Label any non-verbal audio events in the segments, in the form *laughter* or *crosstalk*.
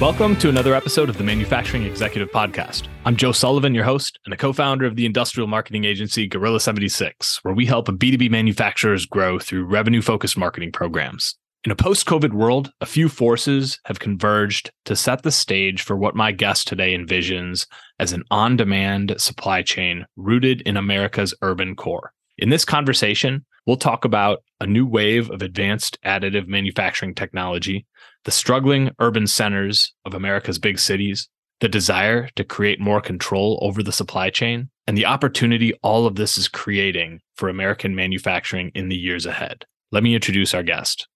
Welcome to another episode of the Manufacturing Executive Podcast. I'm Joe Sullivan, your host and a co founder of the industrial marketing agency Gorilla 76, where we help B2B manufacturers grow through revenue focused marketing programs. In a post COVID world, a few forces have converged to set the stage for what my guest today envisions as an on demand supply chain rooted in America's urban core. In this conversation, we'll talk about a new wave of advanced additive manufacturing technology the struggling urban centers of America's big cities, the desire to create more control over the supply chain, and the opportunity all of this is creating for American manufacturing in the years ahead. Let me introduce our guest.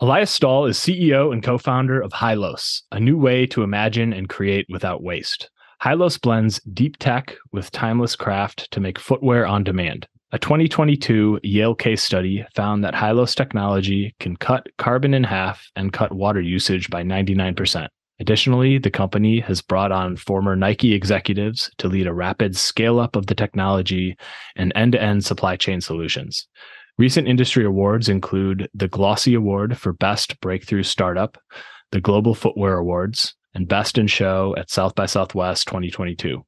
Elias Stahl is CEO and co founder of HILOS, a new way to imagine and create without waste. HILOS blends deep tech with timeless craft to make footwear on demand. A 2022 Yale case study found that HILOS technology can cut carbon in half and cut water usage by 99%. Additionally, the company has brought on former Nike executives to lead a rapid scale up of the technology and end to end supply chain solutions. Recent industry awards include the Glossy Award for Best Breakthrough Startup, the Global Footwear Awards, and Best in Show at South by Southwest 2022.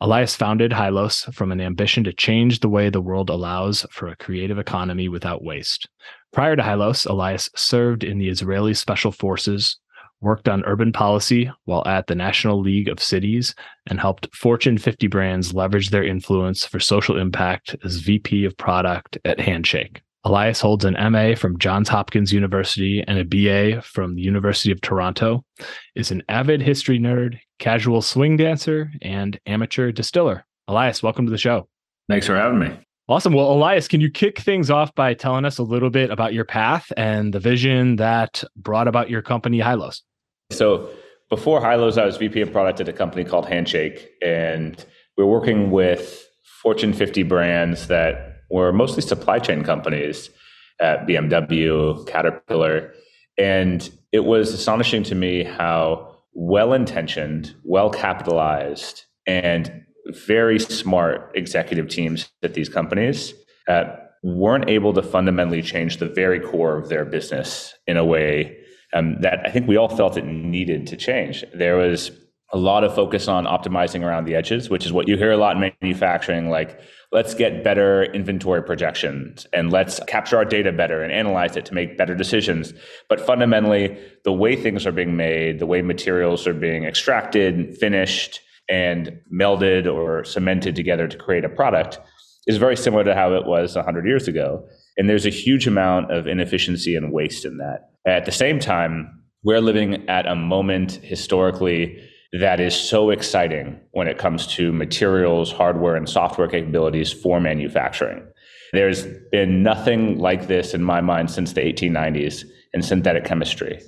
Elias founded HILOS from an ambition to change the way the world allows for a creative economy without waste. Prior to HILOS, Elias served in the Israeli Special Forces, worked on urban policy while at the National League of Cities, and helped Fortune 50 brands leverage their influence for social impact as VP of product at Handshake. Elias holds an MA from Johns Hopkins University and a BA from the University of Toronto, is an avid history nerd, casual swing dancer, and amateur distiller. Elias, welcome to the show. Thanks for having me. Awesome. Well, Elias, can you kick things off by telling us a little bit about your path and the vision that brought about your company, HILOS? So, before HILOS, I was VP of product at a company called Handshake, and we we're working with Fortune 50 brands that were mostly supply chain companies at BMW, Caterpillar. And it was astonishing to me how well intentioned, well capitalized, and very smart executive teams at these companies uh, weren't able to fundamentally change the very core of their business in a way um, that I think we all felt it needed to change. There was a lot of focus on optimizing around the edges, which is what you hear a lot in manufacturing, like let's get better inventory projections and let's capture our data better and analyze it to make better decisions. But fundamentally, the way things are being made, the way materials are being extracted, finished, and melded or cemented together to create a product is very similar to how it was 100 years ago. And there's a huge amount of inefficiency and waste in that. At the same time, we're living at a moment historically that is so exciting when it comes to materials, hardware, and software capabilities for manufacturing. There's been nothing like this in my mind since the 1890s in synthetic chemistry,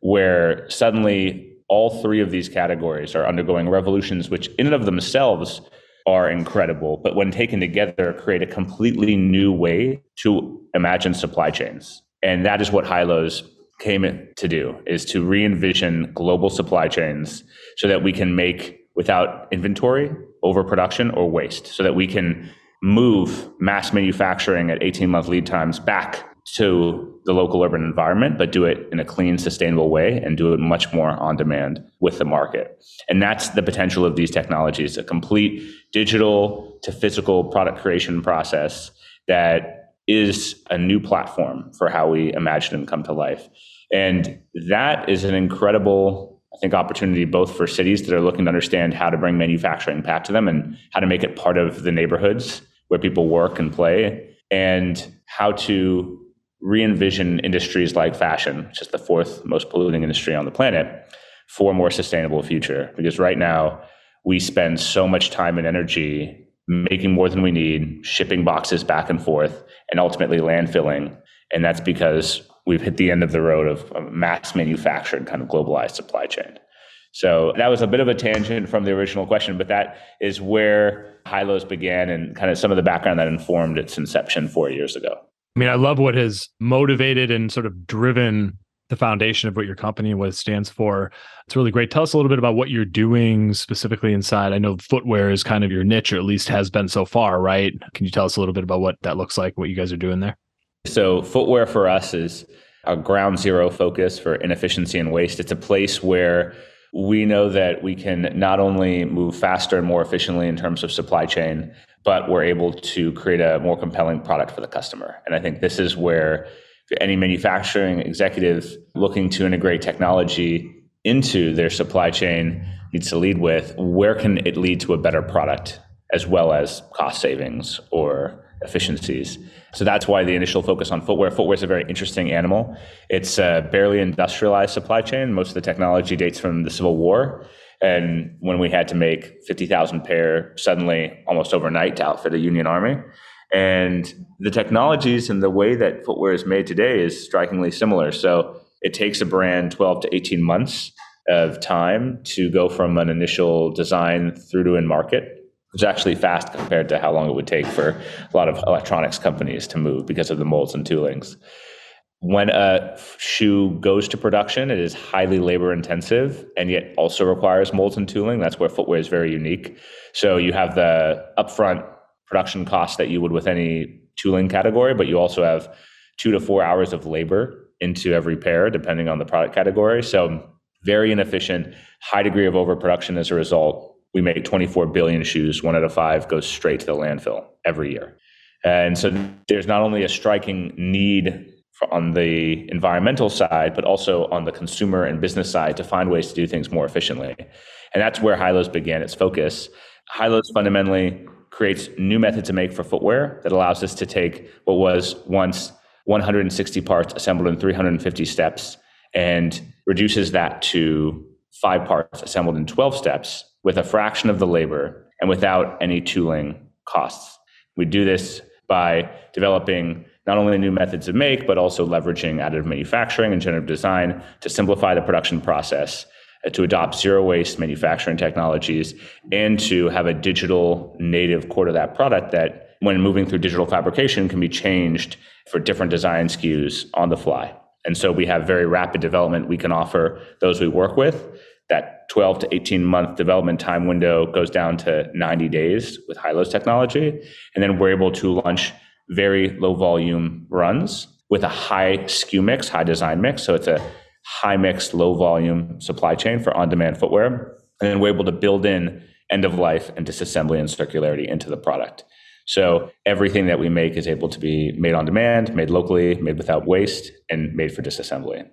where suddenly all three of these categories are undergoing revolutions, which in and of themselves are incredible, but when taken together, create a completely new way to imagine supply chains. And that is what HILOS came to do is to re-envision global supply chains so that we can make without inventory overproduction or waste so that we can move mass manufacturing at 18 month lead times back to the local urban environment, but do it in a clean, sustainable way and do it much more on demand with the market. And that's the potential of these technologies a complete digital to physical product creation process that is a new platform for how we imagine and come to life. And that is an incredible, I think, opportunity both for cities that are looking to understand how to bring manufacturing back to them and how to make it part of the neighborhoods where people work and play, and how to re envision industries like fashion, which is the fourth most polluting industry on the planet, for a more sustainable future. Because right now, we spend so much time and energy making more than we need, shipping boxes back and forth, and ultimately landfilling. And that's because we've hit the end of the road of a mass manufactured kind of globalized supply chain. So that was a bit of a tangent from the original question, but that is where HILOS began and kind of some of the background that informed its inception four years ago. I mean, I love what has motivated and sort of driven the foundation of what your company it stands for. It's really great. Tell us a little bit about what you're doing specifically inside. I know footwear is kind of your niche, or at least has been so far, right? Can you tell us a little bit about what that looks like, what you guys are doing there? So, footwear for us is a ground zero focus for inefficiency and waste. It's a place where we know that we can not only move faster and more efficiently in terms of supply chain, but we're able to create a more compelling product for the customer. And I think this is where any manufacturing executive looking to integrate technology into their supply chain needs to lead with where can it lead to a better product as well as cost savings or efficiencies. So that's why the initial focus on footwear. Footwear is a very interesting animal. It's a barely industrialized supply chain. Most of the technology dates from the Civil War. And when we had to make 50,000 pair suddenly almost overnight to outfit a Union Army. And the technologies and the way that footwear is made today is strikingly similar. So it takes a brand 12 to 18 months of time to go from an initial design through to in market. It's actually fast compared to how long it would take for a lot of electronics companies to move because of the molds and toolings. When a shoe goes to production, it is highly labor intensive and yet also requires molds and tooling. That's where footwear is very unique. So you have the upfront production costs that you would with any tooling category, but you also have two to four hours of labor into every pair, depending on the product category. So very inefficient, high degree of overproduction as a result. We make 24 billion shoes, one out of five goes straight to the landfill every year. And so there's not only a striking need on the environmental side, but also on the consumer and business side to find ways to do things more efficiently. And that's where HILOS began its focus. HILOS fundamentally creates new methods to make for footwear that allows us to take what was once 160 parts assembled in 350 steps and reduces that to five parts assembled in 12 steps with a fraction of the labor and without any tooling costs. We do this by developing not only new methods of make, but also leveraging additive manufacturing and generative design to simplify the production process uh, to adopt zero waste manufacturing technologies and to have a digital native core to that product that when moving through digital fabrication can be changed for different design SKUs on the fly. And so we have very rapid development we can offer those we work with. That 12 to 18 month development time window goes down to 90 days with HILOS technology. And then we're able to launch very low volume runs with a high SKU mix, high design mix. So it's a high mix, low volume supply chain for on demand footwear. And then we're able to build in end of life and disassembly and circularity into the product. So everything that we make is able to be made on demand, made locally, made without waste, and made for disassembly.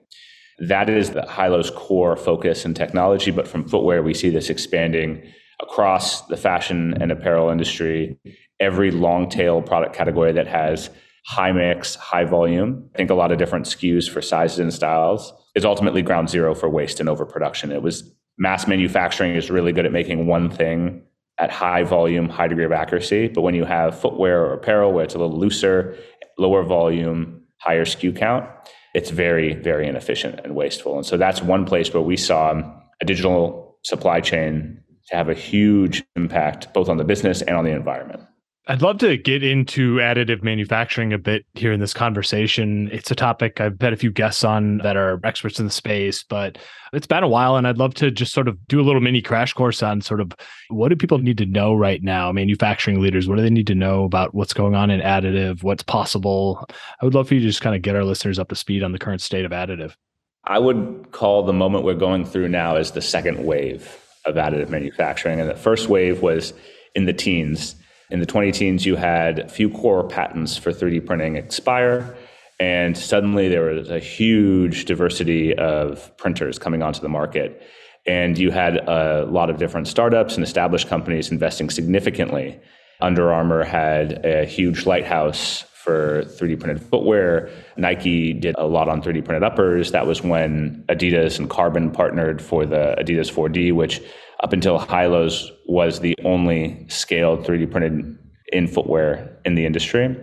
That is the HILOS core focus and technology. But from footwear, we see this expanding across the fashion and apparel industry. Every long tail product category that has high mix, high volume. I think a lot of different SKUs for sizes and styles is ultimately ground zero for waste and overproduction. It was mass manufacturing is really good at making one thing at high volume, high degree of accuracy. But when you have footwear or apparel where it's a little looser, lower volume, higher SKU count, it's very, very inefficient and wasteful. And so that's one place where we saw a digital supply chain to have a huge impact both on the business and on the environment. I'd love to get into additive manufacturing a bit here in this conversation. It's a topic I've had a few guests on that are experts in the space, but it's been a while and I'd love to just sort of do a little mini crash course on sort of what do people need to know right now, manufacturing leaders, what do they need to know about what's going on in additive, what's possible? I would love for you to just kind of get our listeners up to speed on the current state of additive. I would call the moment we're going through now as the second wave of additive manufacturing. And the first wave was in the teens in the 20 teens, you had a few core patents for 3D printing expire, and suddenly there was a huge diversity of printers coming onto the market. And you had a lot of different startups and established companies investing significantly. Under Armour had a huge lighthouse for 3D printed footwear. Nike did a lot on 3D printed uppers. That was when Adidas and Carbon partnered for the Adidas 4D, which up until HILOS was the only scaled 3D printed in footwear in the industry.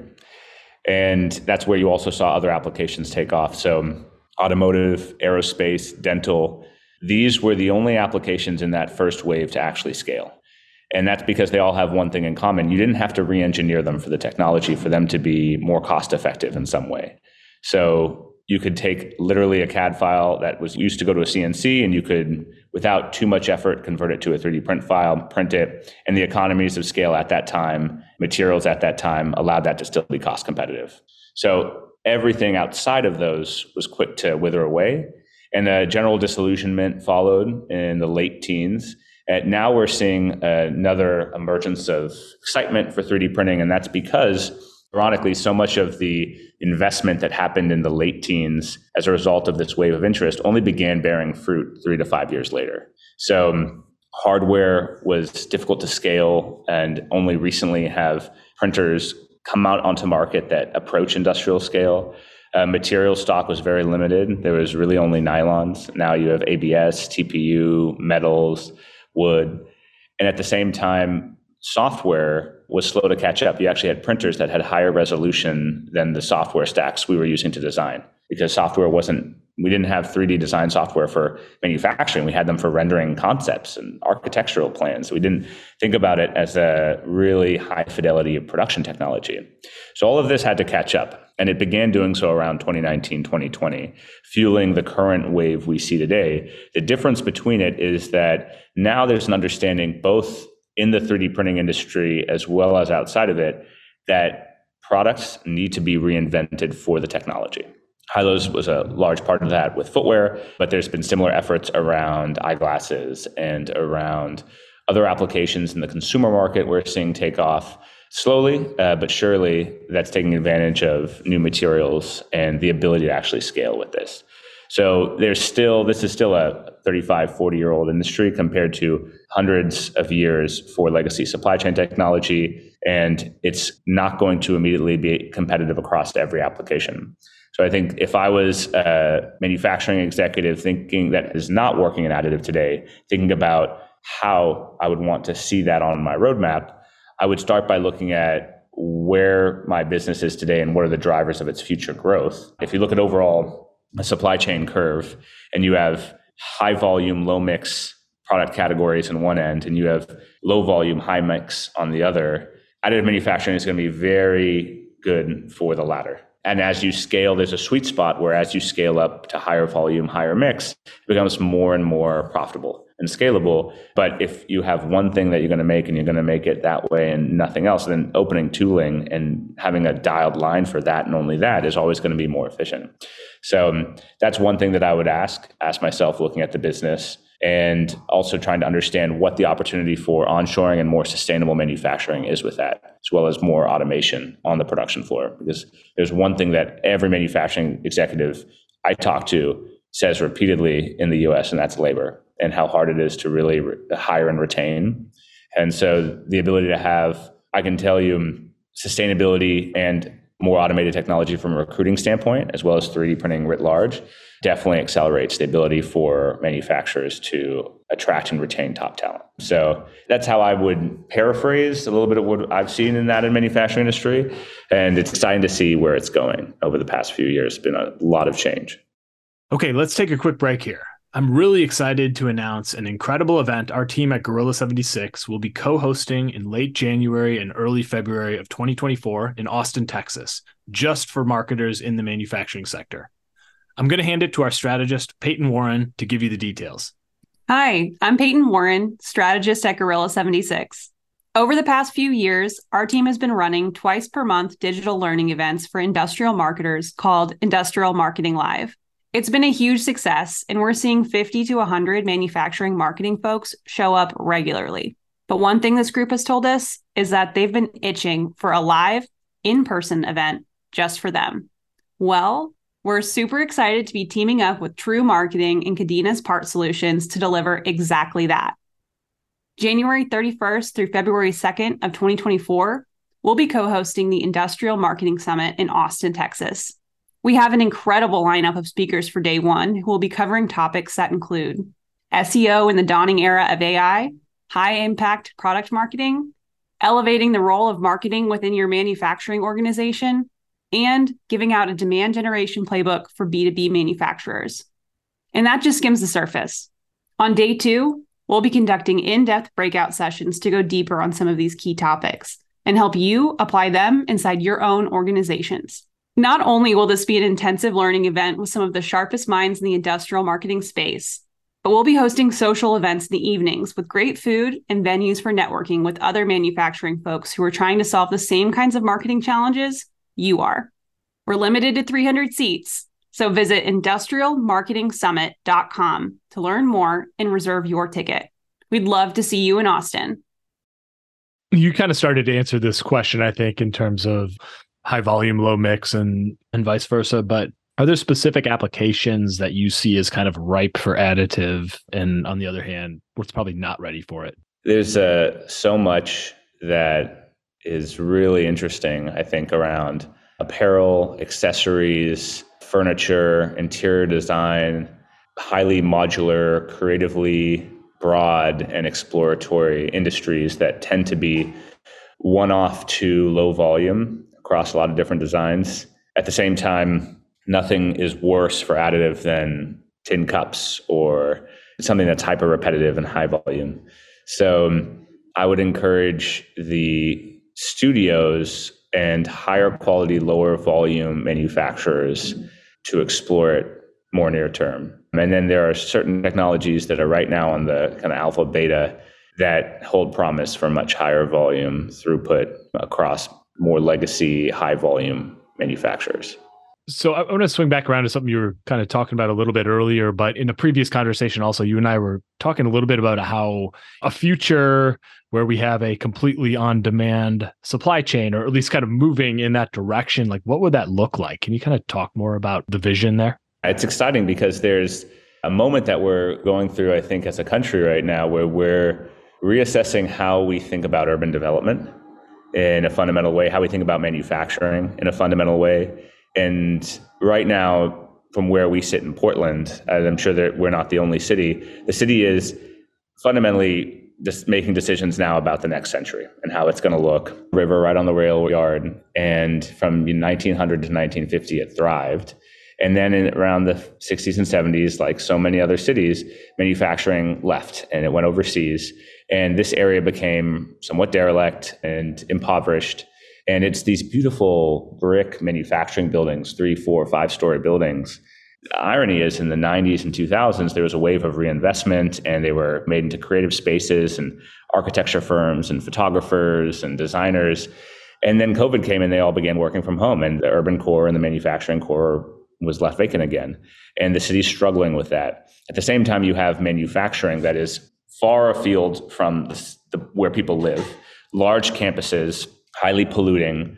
And that's where you also saw other applications take off. So, automotive, aerospace, dental, these were the only applications in that first wave to actually scale. And that's because they all have one thing in common. You didn't have to re engineer them for the technology for them to be more cost effective in some way. So you could take literally a CAD file that was used to go to a CNC and you could, without too much effort, convert it to a 3D print file, print it. And the economies of scale at that time, materials at that time allowed that to still be cost competitive. So everything outside of those was quick to wither away. And a general disillusionment followed in the late teens. And now we're seeing another emergence of excitement for 3D printing. And that's because Ironically, so much of the investment that happened in the late teens as a result of this wave of interest only began bearing fruit three to five years later. So, um, hardware was difficult to scale, and only recently have printers come out onto market that approach industrial scale. Uh, material stock was very limited. There was really only nylons. Now you have ABS, TPU, metals, wood. And at the same time, software was slow to catch up. You actually had printers that had higher resolution than the software stacks we were using to design because software wasn't we didn't have 3D design software for manufacturing. We had them for rendering concepts and architectural plans. We didn't think about it as a really high fidelity production technology. So all of this had to catch up. And it began doing so around 2019, 2020, fueling the current wave we see today. The difference between it is that now there's an understanding both in the 3D printing industry as well as outside of it that products need to be reinvented for the technology. HILOS was a large part of that with footwear, but there's been similar efforts around eyeglasses and around other applications in the consumer market we're seeing take off slowly, uh, but surely that's taking advantage of new materials and the ability to actually scale with this. So there's still, this is still a 35, 40 year old industry compared to hundreds of years for legacy supply chain technology. And it's not going to immediately be competitive across every application. So I think if I was a manufacturing executive thinking that is not working in additive today, thinking about how I would want to see that on my roadmap, I would start by looking at where my business is today and what are the drivers of its future growth. If you look at overall supply chain curve and you have high volume, low mix product categories in one end, and you have low volume, high mix on the other, additive manufacturing is going to be very good for the latter. And as you scale, there's a sweet spot where as you scale up to higher volume, higher mix, it becomes more and more profitable and scalable. But if you have one thing that you're going to make and you're going to make it that way and nothing else, then opening tooling and having a dialed line for that and only that is always going to be more efficient. So um, that's one thing that I would ask, ask myself looking at the business and also trying to understand what the opportunity for onshoring and more sustainable manufacturing is with that, as well as more automation on the production floor. Because there's one thing that every manufacturing executive I talk to says repeatedly in the US, and that's labor and how hard it is to really re- hire and retain. And so the ability to have, I can tell you, sustainability and more automated technology from a recruiting standpoint, as well as 3D printing writ large, definitely accelerates the ability for manufacturers to attract and retain top talent. So that's how I would paraphrase a little bit of what I've seen in that in manufacturing industry. And it's exciting to see where it's going over the past few years. It's been a lot of change. Okay, let's take a quick break here. I'm really excited to announce an incredible event our team at Gorilla 76 will be co hosting in late January and early February of 2024 in Austin, Texas, just for marketers in the manufacturing sector. I'm going to hand it to our strategist, Peyton Warren, to give you the details. Hi, I'm Peyton Warren, strategist at Gorilla 76. Over the past few years, our team has been running twice per month digital learning events for industrial marketers called Industrial Marketing Live. It's been a huge success, and we're seeing 50 to 100 manufacturing marketing folks show up regularly. But one thing this group has told us is that they've been itching for a live, in person event just for them. Well, we're super excited to be teaming up with Trew Marketing and CADENAS PARTsolutions to deliver exactly that. January 31st through February 2nd of 2024, we'll be co-hosting the Industrial Marketing Summit in Austin, Texas. We have an incredible lineup of speakers for day one who will be covering topics that include SEO in the dawning era of AI, high impact product marketing, elevating the role of marketing within your manufacturing organization, and giving out a demand generation playbook for B2B manufacturers. And that just skims the surface. On day two, we'll be conducting in depth breakout sessions to go deeper on some of these key topics and help you apply them inside your own organizations. Not only will this be an intensive learning event with some of the sharpest minds in the industrial marketing space, but we'll be hosting social events in the evenings with great food and venues for networking with other manufacturing folks who are trying to solve the same kinds of marketing challenges you are. We're limited to 300 seats, so visit industrialmarketingsummit.com to learn more and reserve your ticket. We'd love to see you in Austin. You kind of started to answer this question, I think, in terms of high volume, low mix, and and vice versa. But are there specific applications that you see as kind of ripe for additive, and on the other hand, what's probably not ready for it? There's uh, so much that is really interesting, I think, around apparel, accessories, furniture, interior design, highly modular, creatively broad and exploratory industries that tend to be one off to low volume across a lot of different designs. At the same time, nothing is worse for additive than tin cups or something that's hyper repetitive and high volume. So um, I would encourage the studios and higher quality, lower volume manufacturers to explore it more near term. And then there are certain technologies that are right now on the kind of alpha beta that hold promise for much higher volume throughput across more legacy, high volume manufacturers. So I want to swing back around to something you were kind of talking about a little bit earlier, but in a previous conversation, also you and I were talking a little bit about how a future where we have a completely on-demand supply chain, or at least kind of moving in that direction, like what would that look like? Can you kind of talk more about the vision there? It's exciting because there's a moment that we're going through, I think, as a country right now, where we're reassessing how we think about urban development in a fundamental way, how we think about manufacturing in a fundamental way and right now, from where we sit in Portland, and I'm sure that we're not the only city, the city is fundamentally just making decisions now about the next century and how it's going to look. River right on the rail yard. And from 1900 to 1950, it thrived. And then in, around the 60s and 70s, like so many other cities, manufacturing left and it went overseas. And this area became somewhat derelict and impoverished. And it's these beautiful brick manufacturing buildings, three, four, five story buildings. The irony is in the 90s and 2000s, there was a wave of reinvestment and they were made into creative spaces and architecture firms and photographers and designers. And then COVID came and they all began working from home and the urban core and the manufacturing core was left vacant again. And the city's struggling with that. At the same time, you have manufacturing that is far afield from the, the, where people live, large campuses, highly polluting.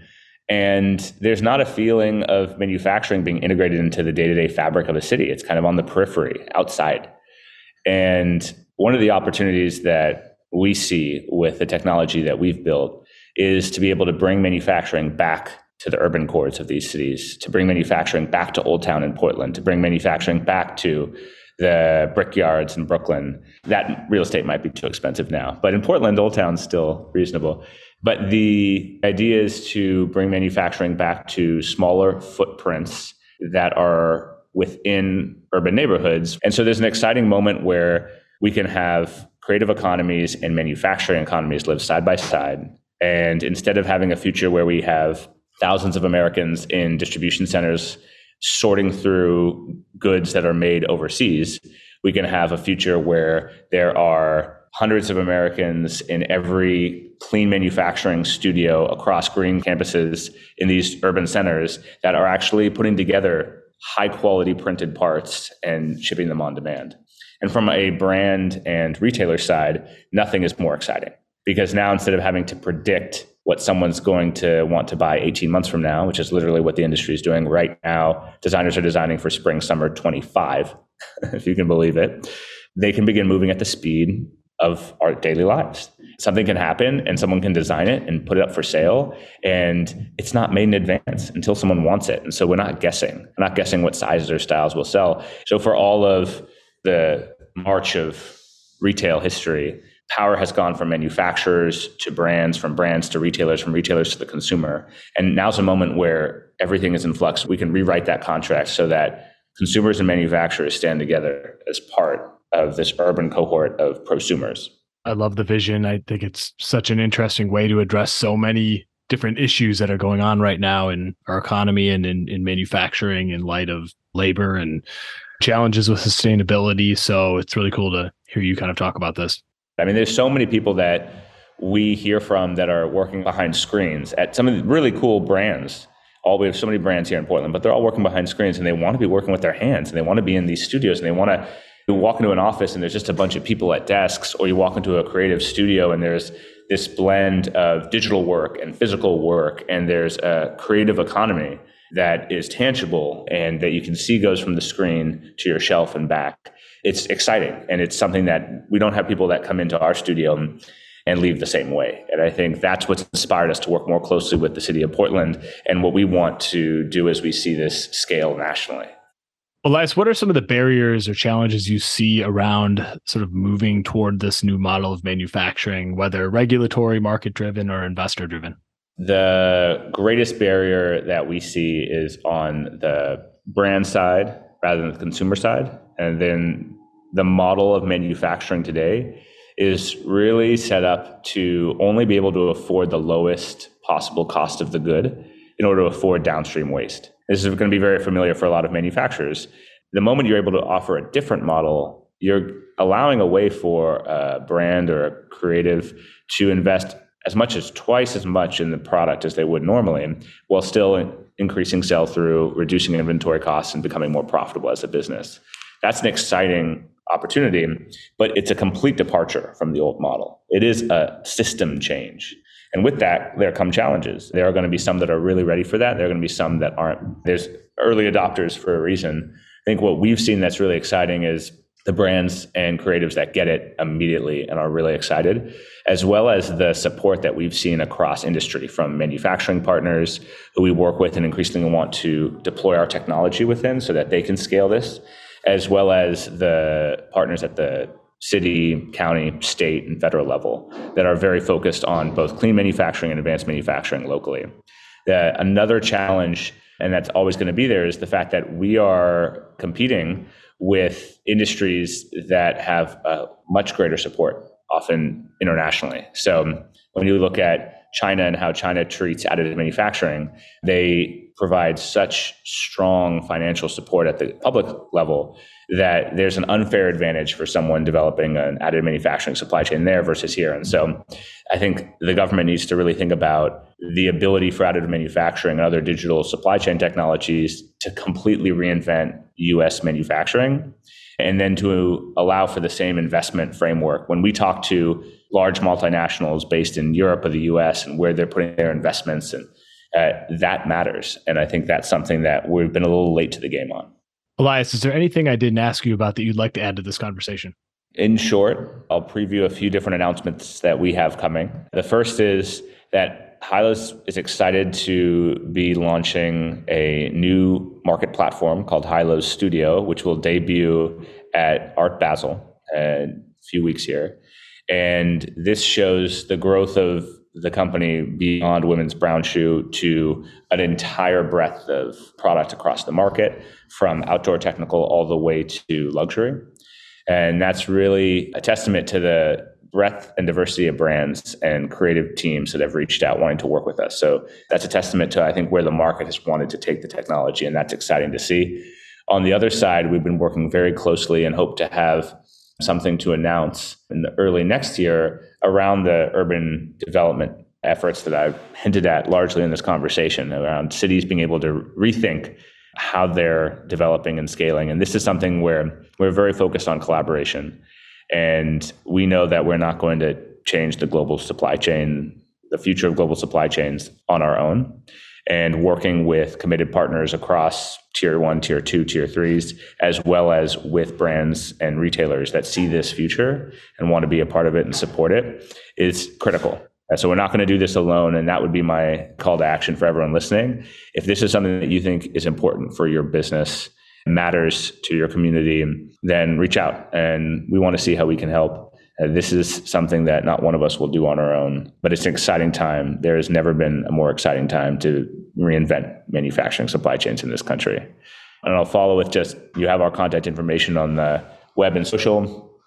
And there's not a feeling of manufacturing being integrated into the day to day fabric of a city. It's kind of on the periphery, outside. And one of the opportunities that we see with the technology that we've built is to be able to bring manufacturing back to the urban cores of these cities, to bring manufacturing back to Old Town in Portland, to bring manufacturing back to the brickyards in Brooklyn. That real estate might be too expensive now, but in Portland, Old Town's still reasonable. But the idea is to bring manufacturing back to smaller footprints that are within urban neighborhoods. And so there's an exciting moment where we can have creative economies and manufacturing economies live side by side. And instead of having a future where we have thousands of Americans in distribution centers sorting through goods that are made overseas, we can have a future where there are hundreds of Americans in every clean manufacturing studio across green campuses in these urban centers that are actually putting together high quality printed parts and shipping them on demand. And from a brand and retailer side, nothing is more exciting because now instead of having to predict what someone's going to want to buy 18 months from now, which is literally what the industry is doing right now, designers are designing for spring, summer 25, *laughs* if you can believe it. They can begin moving at the speed of our daily lives. Something can happen and someone can design it and put it up for sale and it's not made in advance until someone wants it. And so we're not guessing. We're not guessing what sizes or styles will sell. So for all of the march of retail history, power has gone from manufacturers to brands, from brands to retailers, from retailers to the consumer. And now's a moment where everything is in flux, we can rewrite that contract so that consumers and manufacturers stand together as part of this urban cohort of prosumers. I love the vision. I think it's such an interesting way to address so many different issues that are going on right now in our economy and in, in manufacturing in light of labor and challenges with sustainability. So it's really cool to hear you kind of talk about this. I mean, there's so many people that we hear from that are working behind screens at some of the really cool brands. All we have so many brands here in Portland, but they're all working behind screens and they want to be working with their hands and they want to be in these studios and they want to you walk into an office and there's just a bunch of people at desks, or you walk into a creative studio and there's this blend of digital work and physical work, and there's a creative economy that is tangible and that you can see goes from the screen to your shelf and back. It's exciting, and it's something that we don't have people that come into our studio and, and leave the same way. And I think that's what's inspired us to work more closely with the city of Portland and what we want to do as we see this scale nationally. Elias, what are some of the barriers or challenges you see around sort of moving toward this new model of manufacturing, whether regulatory, market driven, or investor driven? The greatest barrier that we see is on the brand side rather than the consumer side. And then the model of manufacturing today is really set up to only be able to afford the lowest possible cost of the good in order to afford downstream waste. This is going to be very familiar for a lot of manufacturers. The moment you're able to offer a different model, you're allowing a way for a brand or a creative to invest as much as twice as much in the product as they would normally, while still increasing sell through, reducing inventory costs, and becoming more profitable as a business. That's an exciting opportunity, but it's a complete departure from the old model. It is a system change. And with that, there come challenges. There are going to be some that are really ready for that. There are going to be some that aren't. There's early adopters for a reason. I think what we've seen that's really exciting is the brands and creatives that get it immediately and are really excited, as well as the support that we've seen across industry from manufacturing partners who we work with and increasingly want to deploy our technology within so that they can scale this, as well as the partners at the city, county, state, and federal level that are very focused on both clean manufacturing and advanced manufacturing locally. Another challenge, and that's always going to be there, is the fact that we are competing with industries that have uh, much greater support, often internationally. So when you look at China and how China treats additive manufacturing, they provide such strong financial support at the public level that there's an unfair advantage for someone developing an additive manufacturing supply chain there versus here. And so I think the government needs to really think about the ability for additive manufacturing and other digital supply chain technologies to completely reinvent US manufacturing and then to allow for the same investment framework. When we talk to large multinationals based in Europe or the US and where they're putting their investments and uh, that matters. And I think that's something that we've been a little late to the game on. Elias, is there anything I didn't ask you about that you'd like to add to this conversation? In short, I'll preview a few different announcements that we have coming. The first is that HILOS is excited to be launching a new market platform called HILOS Studio, which will debut at Art Basel in a few weeks here. And this shows the growth of the company beyond women's brown shoe to an entire breadth of product across the market from outdoor technical all the way to luxury. And that's really a testament to the breadth and diversity of brands and creative teams that have reached out wanting to work with us. So that's a testament to, I think, where the market has wanted to take the technology. And that's exciting to see. On the other side, we've been working very closely and hope to have something to announce in the early next year around the urban development efforts that I've hinted at largely in this conversation around cities being able to rethink how they're developing and scaling. And this is something where we're very focused on collaboration. And we know that we're not going to change the global supply chain, the future of global supply chains on our own. And working with committed partners across tier one, tier two, tier threes, as well as with brands and retailers that see this future and want to be a part of it and support it is critical. So we're not going to do this alone. And that would be my call to action for everyone listening. If this is something that you think is important for your business, matters to your community, then reach out. And we want to see how we can help Uh, this is something that not one of us will do on our own, but it's an exciting time. There has never been a more exciting time to reinvent manufacturing supply chains in this country. And I'll follow with just you have our contact information on the web and social.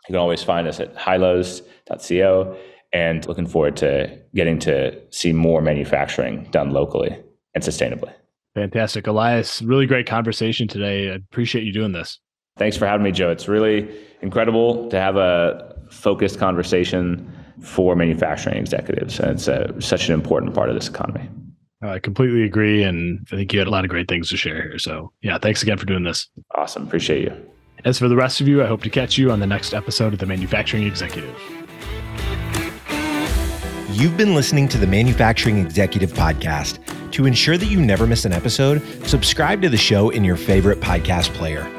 You can always find us at hilos.co and looking forward to getting to see more manufacturing done locally and sustainably. Fantastic. Elias, really great conversation today. I appreciate you doing this. Thanks for having me, Joe. It's really incredible to have a focused conversation for manufacturing executives. And it's a, such an important part of this economy. I completely agree. And I think you had a lot of great things to share here. So, yeah, thanks again for doing this. Awesome. Appreciate you. As for the rest of you, I hope to catch you on the next episode of The Manufacturing Executive. You've been listening to the Manufacturing Executive Podcast. To ensure that you never miss an episode, subscribe to the show in your favorite podcast player.